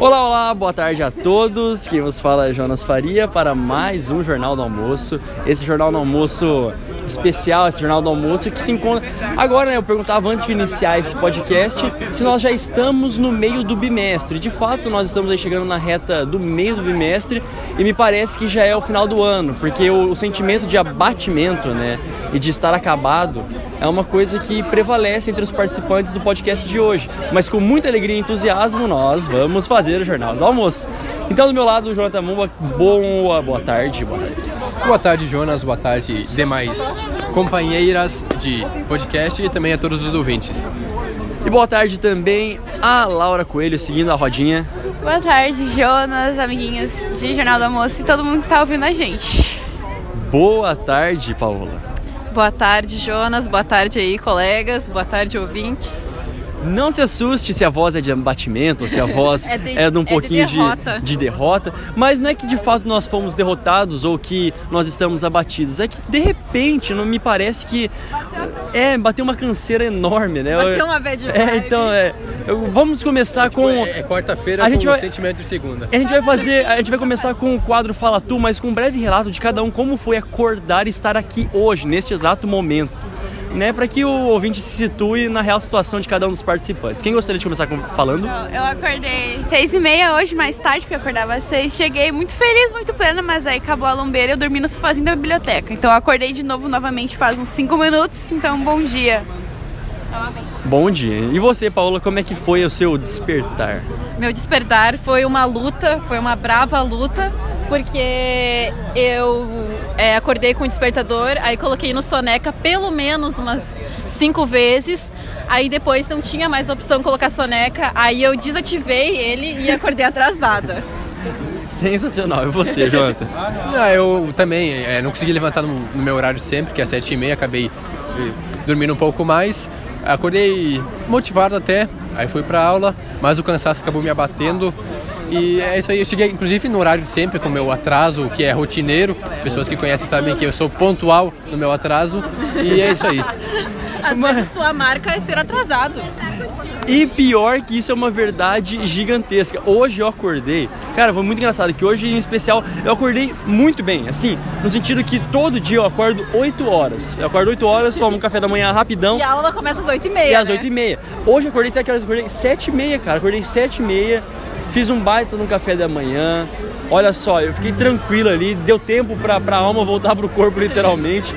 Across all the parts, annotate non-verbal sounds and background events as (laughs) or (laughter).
Olá, olá, boa tarde a todos. Quem vos fala é Jonas Faria para mais um Jornal do Almoço. Esse Jornal do Almoço especial, esse Jornal do Almoço que se encontra. Agora, né, eu perguntava antes de iniciar esse podcast se nós já estamos no meio do bimestre. De fato, nós estamos aí chegando na reta do meio do bimestre e me parece que já é o final do ano, porque o, o sentimento de abatimento, né, e de estar acabado é uma coisa que prevalece entre os participantes do podcast de hoje. Mas com muita alegria e entusiasmo, nós vamos fazer o Jornal do Almoço. Então, do meu lado, o Jonathan Mumba, boa, boa tarde, boa tarde. Boa tarde, Jonas. Boa tarde, demais companheiras de podcast e também a todos os ouvintes. E boa tarde também a Laura Coelho, seguindo a rodinha. Boa tarde, Jonas, amiguinhos de Jornal do Almoço e todo mundo que tá ouvindo a gente. Boa tarde, Paola. Boa tarde, Jonas. Boa tarde aí, colegas. Boa tarde, ouvintes. Não se assuste se a voz é de abatimento, ou se a (laughs) voz é, de, é de um pouquinho de derrota. De, de derrota, mas não é que de fato nós fomos derrotados ou que nós estamos abatidos, é que de repente não me parece que é bateu uma canseira enorme, né? Bateu uma bad vibe. É, então é. Vamos começar tipo, com é, é quarta-feira com vai, sentimento de segunda. A gente vai fazer, a gente vai começar com o quadro Fala Tu, mas com um breve relato de cada um como foi acordar e estar aqui hoje, neste exato momento né, para que o ouvinte se situe na real situação de cada um dos participantes. Quem gostaria de começar com, falando? Eu acordei seis e meia hoje, mais tarde, porque eu acordava às seis. Cheguei muito feliz, muito plena, mas aí acabou a lombeira e eu dormi no sofazinho da biblioteca. Então eu acordei de novo, novamente, faz uns cinco minutos. Então, bom dia. Bom dia. E você, Paola, como é que foi o seu despertar? Meu despertar foi uma luta, foi uma brava luta, porque eu é, acordei com o despertador, aí coloquei no soneca pelo menos umas cinco vezes. Aí depois não tinha mais opção de colocar soneca, aí eu desativei ele e acordei atrasada. Sensacional. E você, Jonathan? não, eu também é, não consegui levantar no, no, meu horário sempre, que é sete e meia, acabei eh, dormindo um pouco mais. Acordei motivado até, aí fui pra aula, mas o cansaço acabou me abatendo. E é isso aí, eu cheguei inclusive no horário de sempre, com o meu atraso, que é rotineiro. Pessoas que conhecem sabem que eu sou pontual no meu atraso. E é isso aí. Às Mas... vezes sua marca é ser atrasado. E pior que isso é uma verdade gigantesca. Hoje eu acordei, cara, foi muito engraçado que hoje em especial eu acordei muito bem, assim, no sentido que todo dia eu acordo 8 horas. Eu acordo 8 horas, tomo um café da manhã rapidão. E a aula começa às 8 e meia. E às né? 8 e meia. Hoje eu acordei 7 horas, eu acordei 7 e meia, cara. Acordei 7 e meia, fiz um baita no café da manhã. Olha só, eu fiquei tranquilo ali, deu tempo pra, pra alma voltar pro corpo literalmente.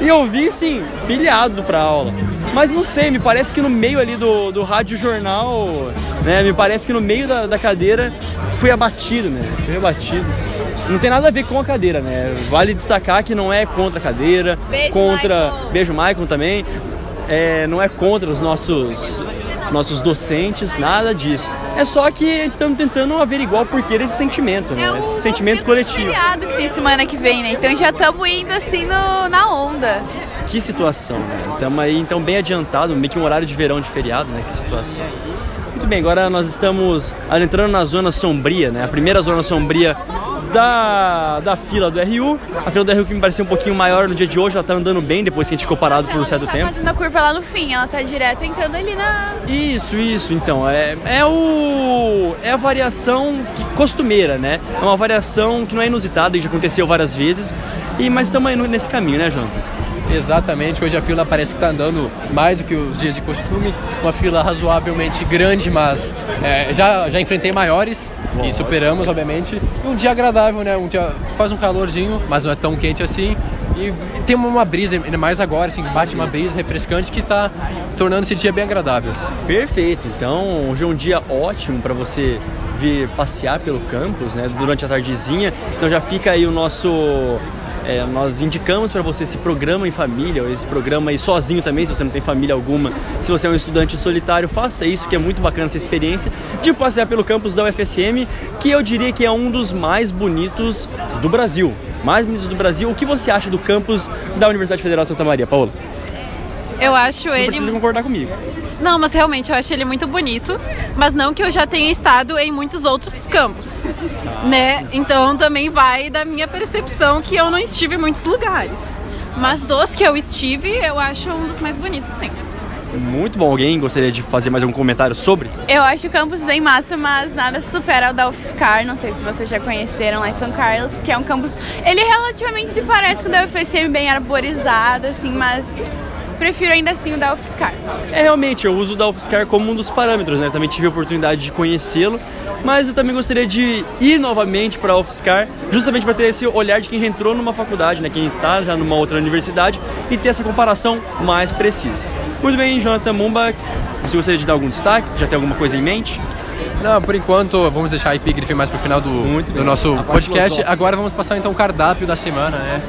E eu vim assim, pilhado pra aula. Mas não sei, me parece que no meio ali do, do rádio jornal, né? Me parece que no meio da, da cadeira fui abatido, né? Fui abatido. Não tem nada a ver com a cadeira, né? Vale destacar que não é contra a cadeira, Beijo, contra. Michael. Beijo, Maicon também. É, não é contra os nossos nossos docentes, nada disso. É só que estamos tentando averiguar o porquê desse sentimento, né? É Esse sentimento coletivo. feriado que tem semana que vem, né? Então já estamos indo assim no, na onda. Que situação, né? Estamos aí então bem adiantado, meio que um horário de verão de feriado, né? Que situação. Muito bem, agora nós estamos entrando na zona sombria, né? A primeira zona sombria da, da fila do RU. A fila do RU que me parecia um pouquinho maior no dia de hoje, ela tá andando bem depois que a gente ficou parado por um certo tá tempo. fazendo a curva lá no fim, ela tá direto entrando ali na. Isso, isso, então. É, é o. É a variação que, costumeira, né? É uma variação que não é inusitada, que já aconteceu várias vezes. E, mas estamos indo nesse caminho, né, Jonathan? Exatamente, hoje a fila parece que está andando mais do que os dias de costume. Uma fila razoavelmente grande, mas é, já, já enfrentei maiores e superamos, obviamente. E um dia agradável, né? Um dia faz um calorzinho, mas não é tão quente assim. E tem uma brisa, ainda mais agora, assim, bate uma brisa refrescante que está tornando esse dia bem agradável. Perfeito, então hoje é um dia ótimo para você vir passear pelo campus, né? Durante a tardezinha. Então já fica aí o nosso é, nós indicamos para você esse programa em família, ou esse programa aí sozinho também, se você não tem família alguma. Se você é um estudante solitário, faça isso, que é muito bacana essa experiência de passear pelo campus da UFSM, que eu diria que é um dos mais bonitos do Brasil. Mais bonitos do Brasil. O que você acha do campus da Universidade Federal de Santa Maria, Paola? Eu acho Não ele. precisa concordar comigo. Não, mas realmente eu acho ele muito bonito, mas não que eu já tenha estado em muitos outros campos, né? Então também vai da minha percepção que eu não estive em muitos lugares. Mas dos que eu estive, eu acho um dos mais bonitos, sim. Muito bom. Alguém gostaria de fazer mais algum comentário sobre? Eu acho o campus bem massa, mas nada supera o da UFSCar. Não sei se vocês já conheceram lá em São Carlos, que é um campus. Ele relativamente se parece com o da UFSM, bem arborizado, assim, mas prefiro ainda assim o da UFSCar. É, realmente, eu uso o da UFSCar como um dos parâmetros, né? Também tive a oportunidade de conhecê-lo, mas eu também gostaria de ir novamente para a UFSCar, justamente para ter esse olhar de quem já entrou numa faculdade, né? Quem está já numa outra universidade e ter essa comparação mais precisa. Muito bem, Jonathan Mumba, você gostaria de dar algum destaque? Já tem alguma coisa em mente? Não, por enquanto, vamos deixar a epígrafe mais pro final do, do nosso podcast. Agora vamos passar então o cardápio da semana, né?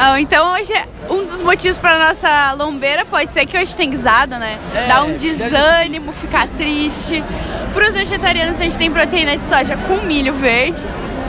Ah, então hoje é um dos motivos para nossa lombeira pode ser que hoje tem guisado, né? É, Dá um desânimo, ficar triste. Para os vegetarianos a gente tem proteína de soja com milho verde.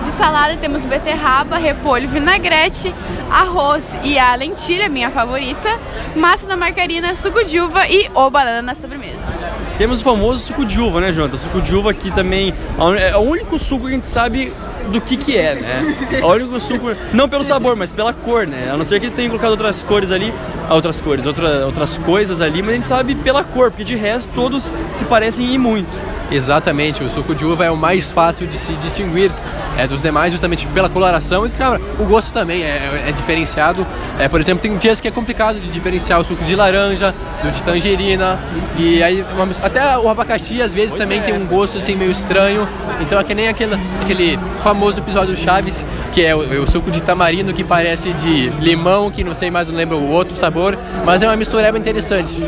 De salada temos beterraba, repolho, vinagrete, arroz e a lentilha, minha favorita, massa da margarina, suco de uva e ou banana na sobremesa. Temos o famoso suco de uva, né, Jonathan? Suco de uva aqui também é o único suco que a gente sabe do que que é, né? É o único suco, não pelo sabor, mas pela cor, né? A não ser que ele tenha colocado outras cores ali, ah, outras cores, outra, outras coisas ali, mas a gente sabe pela cor, porque de resto todos se parecem e muito. Exatamente, o suco de uva é o mais fácil de se distinguir é, dos demais, justamente pela coloração e, claro, o gosto também é, é diferenciado. É, por exemplo, tem dias que é complicado de diferenciar o suco de laranja, do de tangerina, e aí até o abacaxi às vezes Pois também é. tem um gosto assim meio estranho. Então é que nem aquele, aquele famoso episódio do Chaves, que é o, o suco de tamarindo que parece de limão, que não sei mais, não lembro o outro sabor, mas é uma mistureba interessante.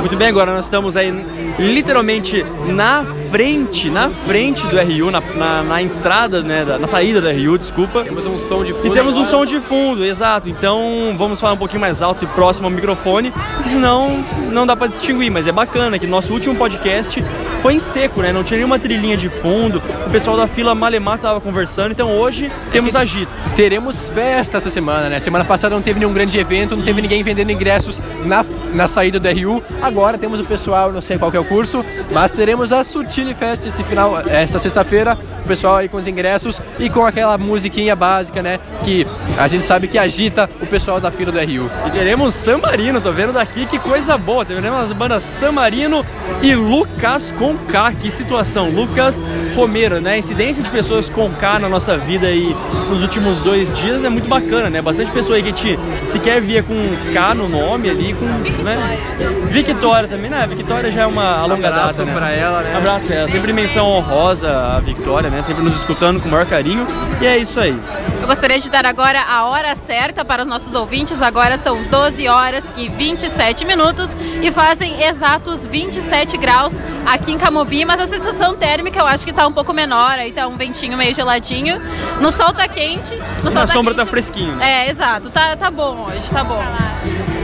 Muito bem, agora nós estamos aí literalmente na frente, na frente do RU, na, na, na entrada, né, da- na saída do RU, desculpa. Temos um som de fundo. E temos um agora. som de fundo, exato. Então vamos falar um pouquinho mais alto e próximo ao microfone, porque senão não dá pra distinguir. Mas é bacana que nosso último podcast foi em seco, né? Não tinha nenhuma trilhinha de fundo. O pessoal da fila Malemar tava conversando. Então hoje temos agito. Teremos festa essa semana, né? Semana passada não teve nenhum grande evento, não teve ninguém vendendo ingressos na, na saída do RU. Agora temos o pessoal, não sei qual é o curso, mas teremos a Sutile Fest esse final, essa sexta-feira. O pessoal aí com os ingressos e com aquela musiquinha básica, né? Que a gente sabe que agita o pessoal da fila do RU. E teremos San Marino, tô vendo daqui que coisa boa. Teremos as bandas San Marino e Lucas com K. Que situação. Lucas Romero, né? Incidência de pessoas com K na nossa vida aí nos últimos dois dias é muito bacana, né? Bastante pessoa aí que gente sequer via com K no nome ali, com. Né? Victória também, né? Victória já é uma longa Abraço data, né? pra ela, né? Abraço pra ela. Sempre menção honrosa a Victória, né? Sempre nos escutando com o maior carinho. E é isso aí. Eu gostaria de dar agora a hora certa para os nossos ouvintes. Agora são 12 horas e 27 minutos e fazem exatos 27 graus aqui em Camobi, mas a sensação térmica eu acho que tá um pouco menor, aí tá um ventinho meio geladinho. No sol tá quente, no sol Na tá sombra quente. tá fresquinho. né? É, exato, tá, tá bom hoje, tá bom.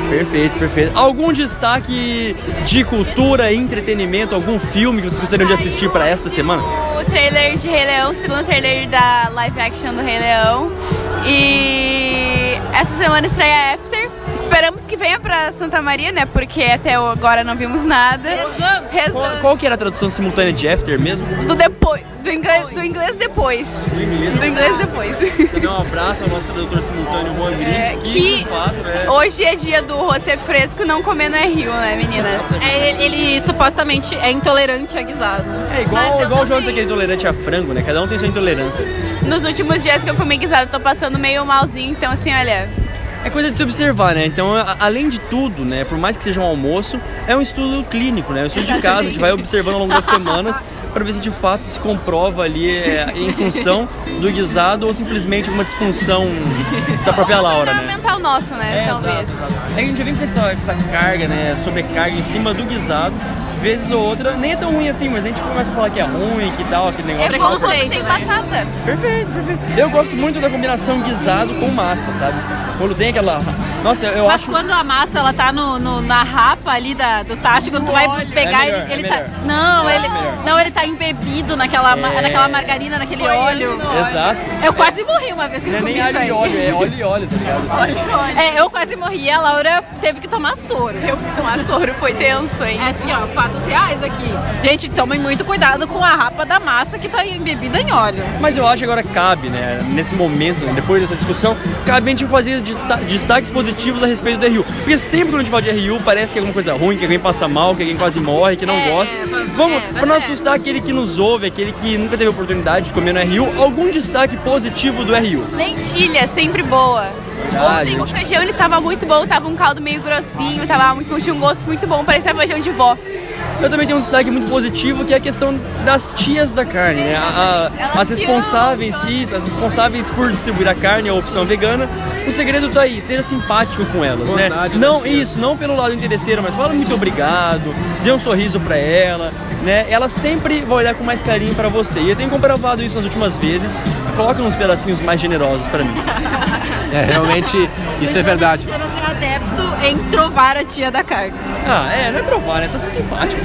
Perfeito, perfeito. Algum destaque de cultura, entretenimento, algum filme que vocês gostariam de assistir para esta semana? O trailer de Rei Leão, o segundo trailer da live action do Rei Leão. E essa semana estreia After. Esperamos que venha pra Santa Maria, né? Porque até agora não vimos nada. Rezando. Rezando. Qual, qual que era a tradução simultânea de After mesmo? Do depois. Do inglês, do inglês depois. Do inglês. Do inglês depois. Também um abraço ao nosso tradutor simultâneo, Juan Grings, É, que, que fato, né? hoje é dia do rocer fresco, não comer no é rio, né, meninas? É, ele, ele supostamente é intolerante a guisado. É igual, igual o Jonathan também. que é intolerante a frango, né? Cada um tem sua intolerância. Nos últimos dias que eu comi guisado, tô passando meio malzinho, então assim, olha. É coisa de se observar, né? Então, a- além de tudo, né? Por mais que seja um almoço, é um estudo clínico, né? É um estudo de (laughs) casa, a gente vai observando ao longo das semanas para ver se de fato se comprova ali é, em função do guisado ou simplesmente uma disfunção da própria Laura, né? Fundamental nosso, né? É, talvez. exato, exato. É a gente vem com essa, essa carga, né? Sobrecarga em cima do guisado, vezes ou outra, nem é tão ruim assim, mas a gente começa a falar que é ruim, que tal, aquele É negócio. quando preconceito, tem né? batata. Perfeito, perfeito. Eu gosto muito da combinação guisado com massa, sabe? Quando tem aquela. Nossa, eu Mas acho. quando a massa ela tá no, no- na rapa ali da, do tacho, quando tu vai pegar, É melhor, ele, ele é tá. melhor. Não, É ele, melhor. não, ele tá embebido naquela, É. naquela margarina, naquele óleo. Exato. Eu quase morri uma vez que Não eu é comi nem isso aí. e óleo, é óleo e óleo, tá ligado? Assim. É, eu quase morri, a Laura teve que tomar soro. Eu fui tomar soro, foi tenso, hein? É assim, ó, fatos reais aqui. Gente, tomem muito cuidado com a rapa da massa que tá embebida em óleo. Mas eu acho que agora cabe, né, nesse momento, depois dessa discussão, cabe a gente fazer destaques positivos a respeito do RU. Porque sempre quando a gente fala de RU, parece que é alguma coisa ruim, que alguém passa mal, que alguém quase morre, que não É, gosta. mas- Vamos, é, mas pra não é. assustar aquele que nos ouve, aquele que nunca teve oportunidade de comer no RU, algum destaque positivo do RU. Lentilha, sempre boa. Verdade, Ontem o gente. feijão ele tava muito bom, tava um caldo meio grossinho, tava muito, tinha um gosto muito bom, parecia feijão de vó. Eu também tenho um destaque muito positivo que é a questão das tias da carne, né? A- a- as responsáveis, isso, as responsáveis por distribuir a carne, a opção vegana. O segredo tá aí, seja simpático com elas, né? Não, isso, não pelo lado interesseiro, mas fala muito obrigado, dê um sorriso pra ela, né? Ela sempre vai olhar com mais carinho pra você. E eu tenho comprovado isso nas últimas vezes. Coloca uns pedacinhos mais generosos pra mim. É, realmente, isso é verdade. Adepto em trovar a tia da carne. Ah, é, não é provar, né? É só ser simpático.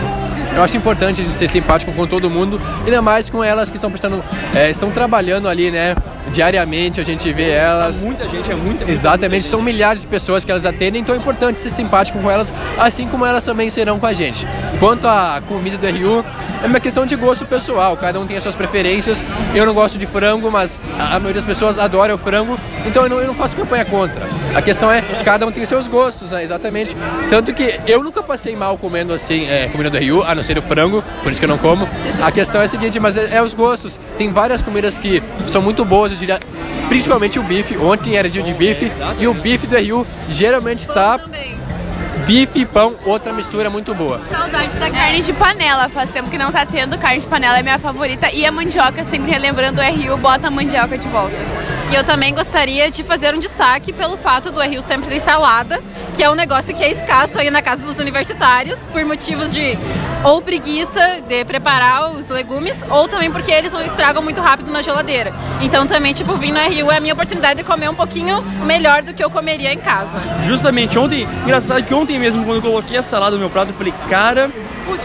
Eu acho importante a gente ser simpático com todo mundo, ainda mais com elas que estão prestando, é, estão trabalhando ali, né? Diariamente a gente vê elas. Muita gente, é muita Exatamente, são milhares de pessoas que elas atendem, então é importante ser simpático com elas, assim como elas também serão com a gente. Quanto à comida do RU, é uma questão de gosto pessoal, cada um tem as suas preferências. Eu não gosto de frango, mas a a maioria das pessoas adora o frango, então eu não, eu não faço campanha contra. A questão é, cada um tem seus gostos, né? Exatamente. Tanto que eu nunca passei mal comendo assim, é, comida do RU, a não ser o frango, por isso que eu não como. A questão é a seguinte, mas é, é os gostos. Tem várias comidas que são muito boas, eu diria, principalmente o bife. Ontem era dia de bife e o bife do RU geralmente está bife e pão, outra mistura muito boa. Saudades da carne de panela, faz tempo que não tá tendo, carne de panela é minha favorita. E a mandioca, sempre relembrando o RU, bota a mandioca de volta. E eu também gostaria de fazer um destaque pelo fato do RU sempre ter salada, que é um negócio que é escasso aí na casa dos universitários, por motivos de ou preguiça de preparar os legumes, ou também porque eles não estragam muito rápido na geladeira. Então também, tipo, vir no RU é a minha oportunidade de comer um pouquinho melhor do que eu comeria em casa. Justamente ontem, engraçado que ontem mesmo, quando eu coloquei a salada no meu prato, eu falei, cara,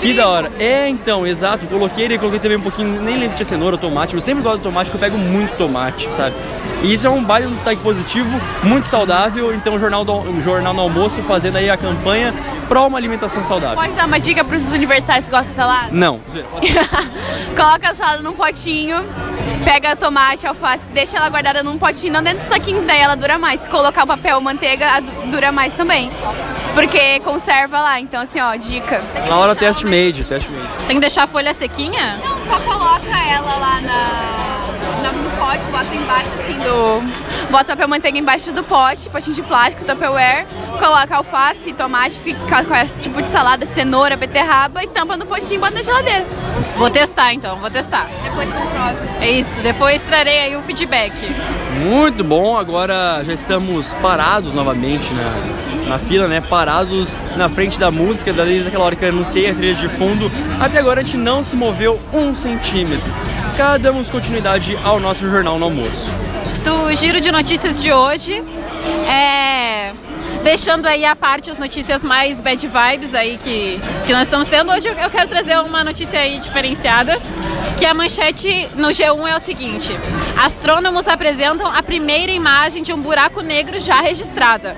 que da hora. É, então, exato, coloquei ele, coloquei também um pouquinho, nem lembro se tinha cenoura ou tomate, eu sempre gosto de tomate, porque eu pego muito tomate, sabe? E isso é um baita um destaque positivo, muito saudável, então o Jornal do, o Jornal do Almoço fazendo aí a campanha para uma alimentação saudável. Pode dar uma dica pros universitários que gostam de salada? Não. (laughs) Coloca a salada num potinho, pega tomate, alface, deixa ela guardada num potinho, não dentro do saquinho, daí ela dura mais. Se colocar o papel, manteiga, dura mais também. Porque conserva lá, então assim, ó, dica. Na hora test made, test made. Tem que deixar a folha sequinha? Não, só coloca ela lá na, na- no pote, bota embaixo assim do. Bota papel manteiga embaixo do pote, potinho de plástico, tupperware, coloca alface, tomate, esse tipo de salada, cenoura, beterraba e tampa no potinho e bota na geladeira. Vou testar então, vou testar. Depois comprova. É isso, depois trarei aí o feedback. Muito bom, agora já estamos parados novamente na, na fila, né? Parados na frente da música, desde aquela hora que eu anunciei a trilha de fundo. Até agora a gente não se moveu um centímetro. Cá damos continuidade ao nosso Jornal no Almoço. do giro de notícias de hoje. É, deixando aí à parte as notícias mais bad vibes aí que, que nós estamos tendo. Hoje eu- quero trazer uma notícia aí diferenciada, que a manchete no G1 é o seguinte: astrônomos apresentam a primeira imagem de um buraco negro já registrada.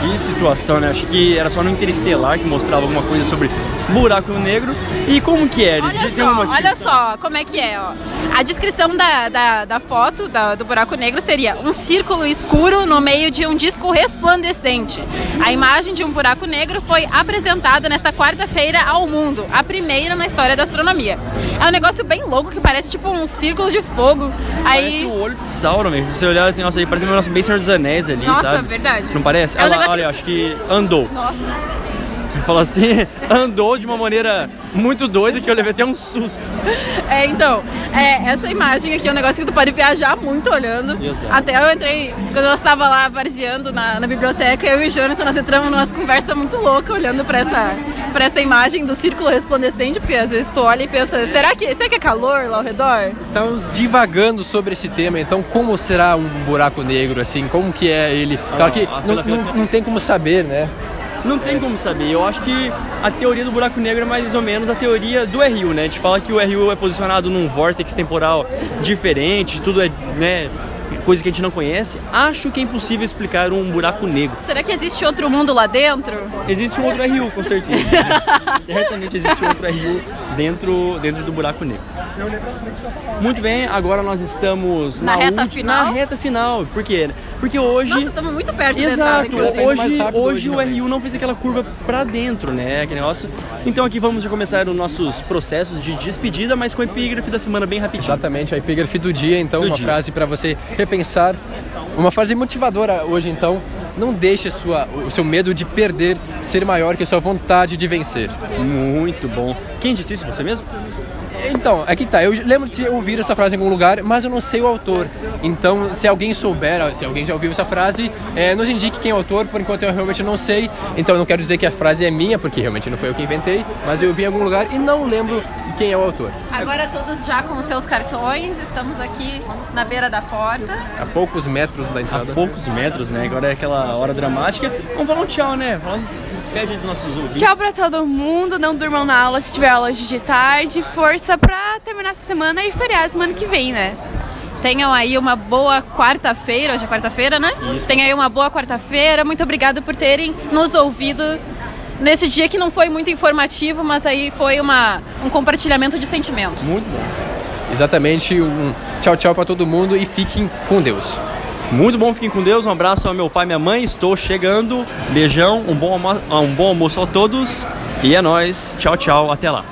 Que situação, né? Acho que era só no Interestelar que mostrava alguma coisa sobre buraco negro. E como que é? Olha só, olha só como é que é, ó. A descrição da, da, da foto da- do buraco negro seria um círculo escuro no meio de um disco resplandecente. A imagem de um buraco negro foi apresentada nesta quarta-feira ao mundo, a primeira na história da astronomia. É um negócio bem louco que parece tipo um círculo de fogo. Parece Aí. o olho de Sauron mesmo. Se você olhar assim, nossa, aí parece um negócio bem Senhor dos Anéis ali, Nossa, sabe? verdade. Não parece? É um olha, lá, olha, que- acho que andou. Nossa. Fala assim, (laughs) andou de uma maneira muito doida que eu levei até um susto. É, então, é, essa imagem aqui é um negócio que tu pode viajar muito olhando. Exato. Até eu entrei, quando nós estava lá varzeando na, na biblioteca, eu e o Jonathan, nós entramos numa conversa muito louca olhando para essa, pra essa imagem do círculo resplandecente, porque às vezes tu olha e pensa, será que, será que é calor lá ao redor? Estamos divagando sobre esse tema, então como será um buraco negro, assim, como que é ele? Então aqui ah, não, não, não tem como saber, né? Não tem como saber. Eu acho que a teoria do buraco negro é mais ou menos a teoria do RU, né? A gente fala que o RU é posicionado num vórtex temporal diferente, tudo é, né, coisa que a gente não conhece, acho que é impossível explicar um buraco negro. Será que existe outro mundo lá dentro? Existe um outro RU, com certeza. (laughs) Certamente existe outro RU dentro, dentro do buraco negro. Muito bem, agora nós estamos Na reta ulti- final? Na reta final. Por quê? Porque hoje. Nossa, estamos muito perto Exato, entrada, inclusive. mais hoje, hoje hoje, o. RU não fez aquela curva pra dentro, né? Aquele negócio. Então aqui vamos já começar os nossos processos de despedida, mas com o epígrafe da semana bem rapidinho. Exatamente, a epígrafe do dia, então, Do uma dia. frase para você repensar. Uma frase motivadora hoje, então. Não deixe sua, o seu medo de perder ser maior que a sua vontade de vencer. Muito bom. Quem disse isso? Você mesmo? Então, aqui tá. Eu lembro de ouvir essa frase em algum lugar, mas eu não sei o autor. Então, se alguém souber, se alguém já ouviu essa frase, é, nos indique quem é o autor. Por enquanto, eu realmente não sei. Então, eu não quero dizer que a frase é minha, porque realmente não foi eu que inventei, mas eu vi em algum lugar e não lembro quem é o autor. Agora todos já com os seus cartões, estamos aqui na beira da porta. A poucos metros da A entrada. poucos metros, né? Agora é aquela hora dramática. Vamos falar um tchau, né? Fala- Se despede aí dos nossos ouvintes. Tchau pra todo mundo, não durmam na aula se tiver aula hoje de tarde. Força pra terminar essa semana e feriar semana que vem, né? Tenham aí uma boa quarta-feira, hoje é quarta-feira, né? Isso. Tenham aí uma boa quarta-feira. Muito obrigada por terem nos ouvido nesse dia que não foi muito informativo, mas aí foi uma, um compartilhamento de sentimentos. Muito bom. Exatamente, um tchau, tchau para todo mundo e fiquem com Deus. Muito bom, fiquem com Deus. Um abraço ao meu pai e minha mãe. Estou chegando. Beijão, um bom, almo- um bom almoço a todos. E é nóis. Tchau, tchau. Até lá.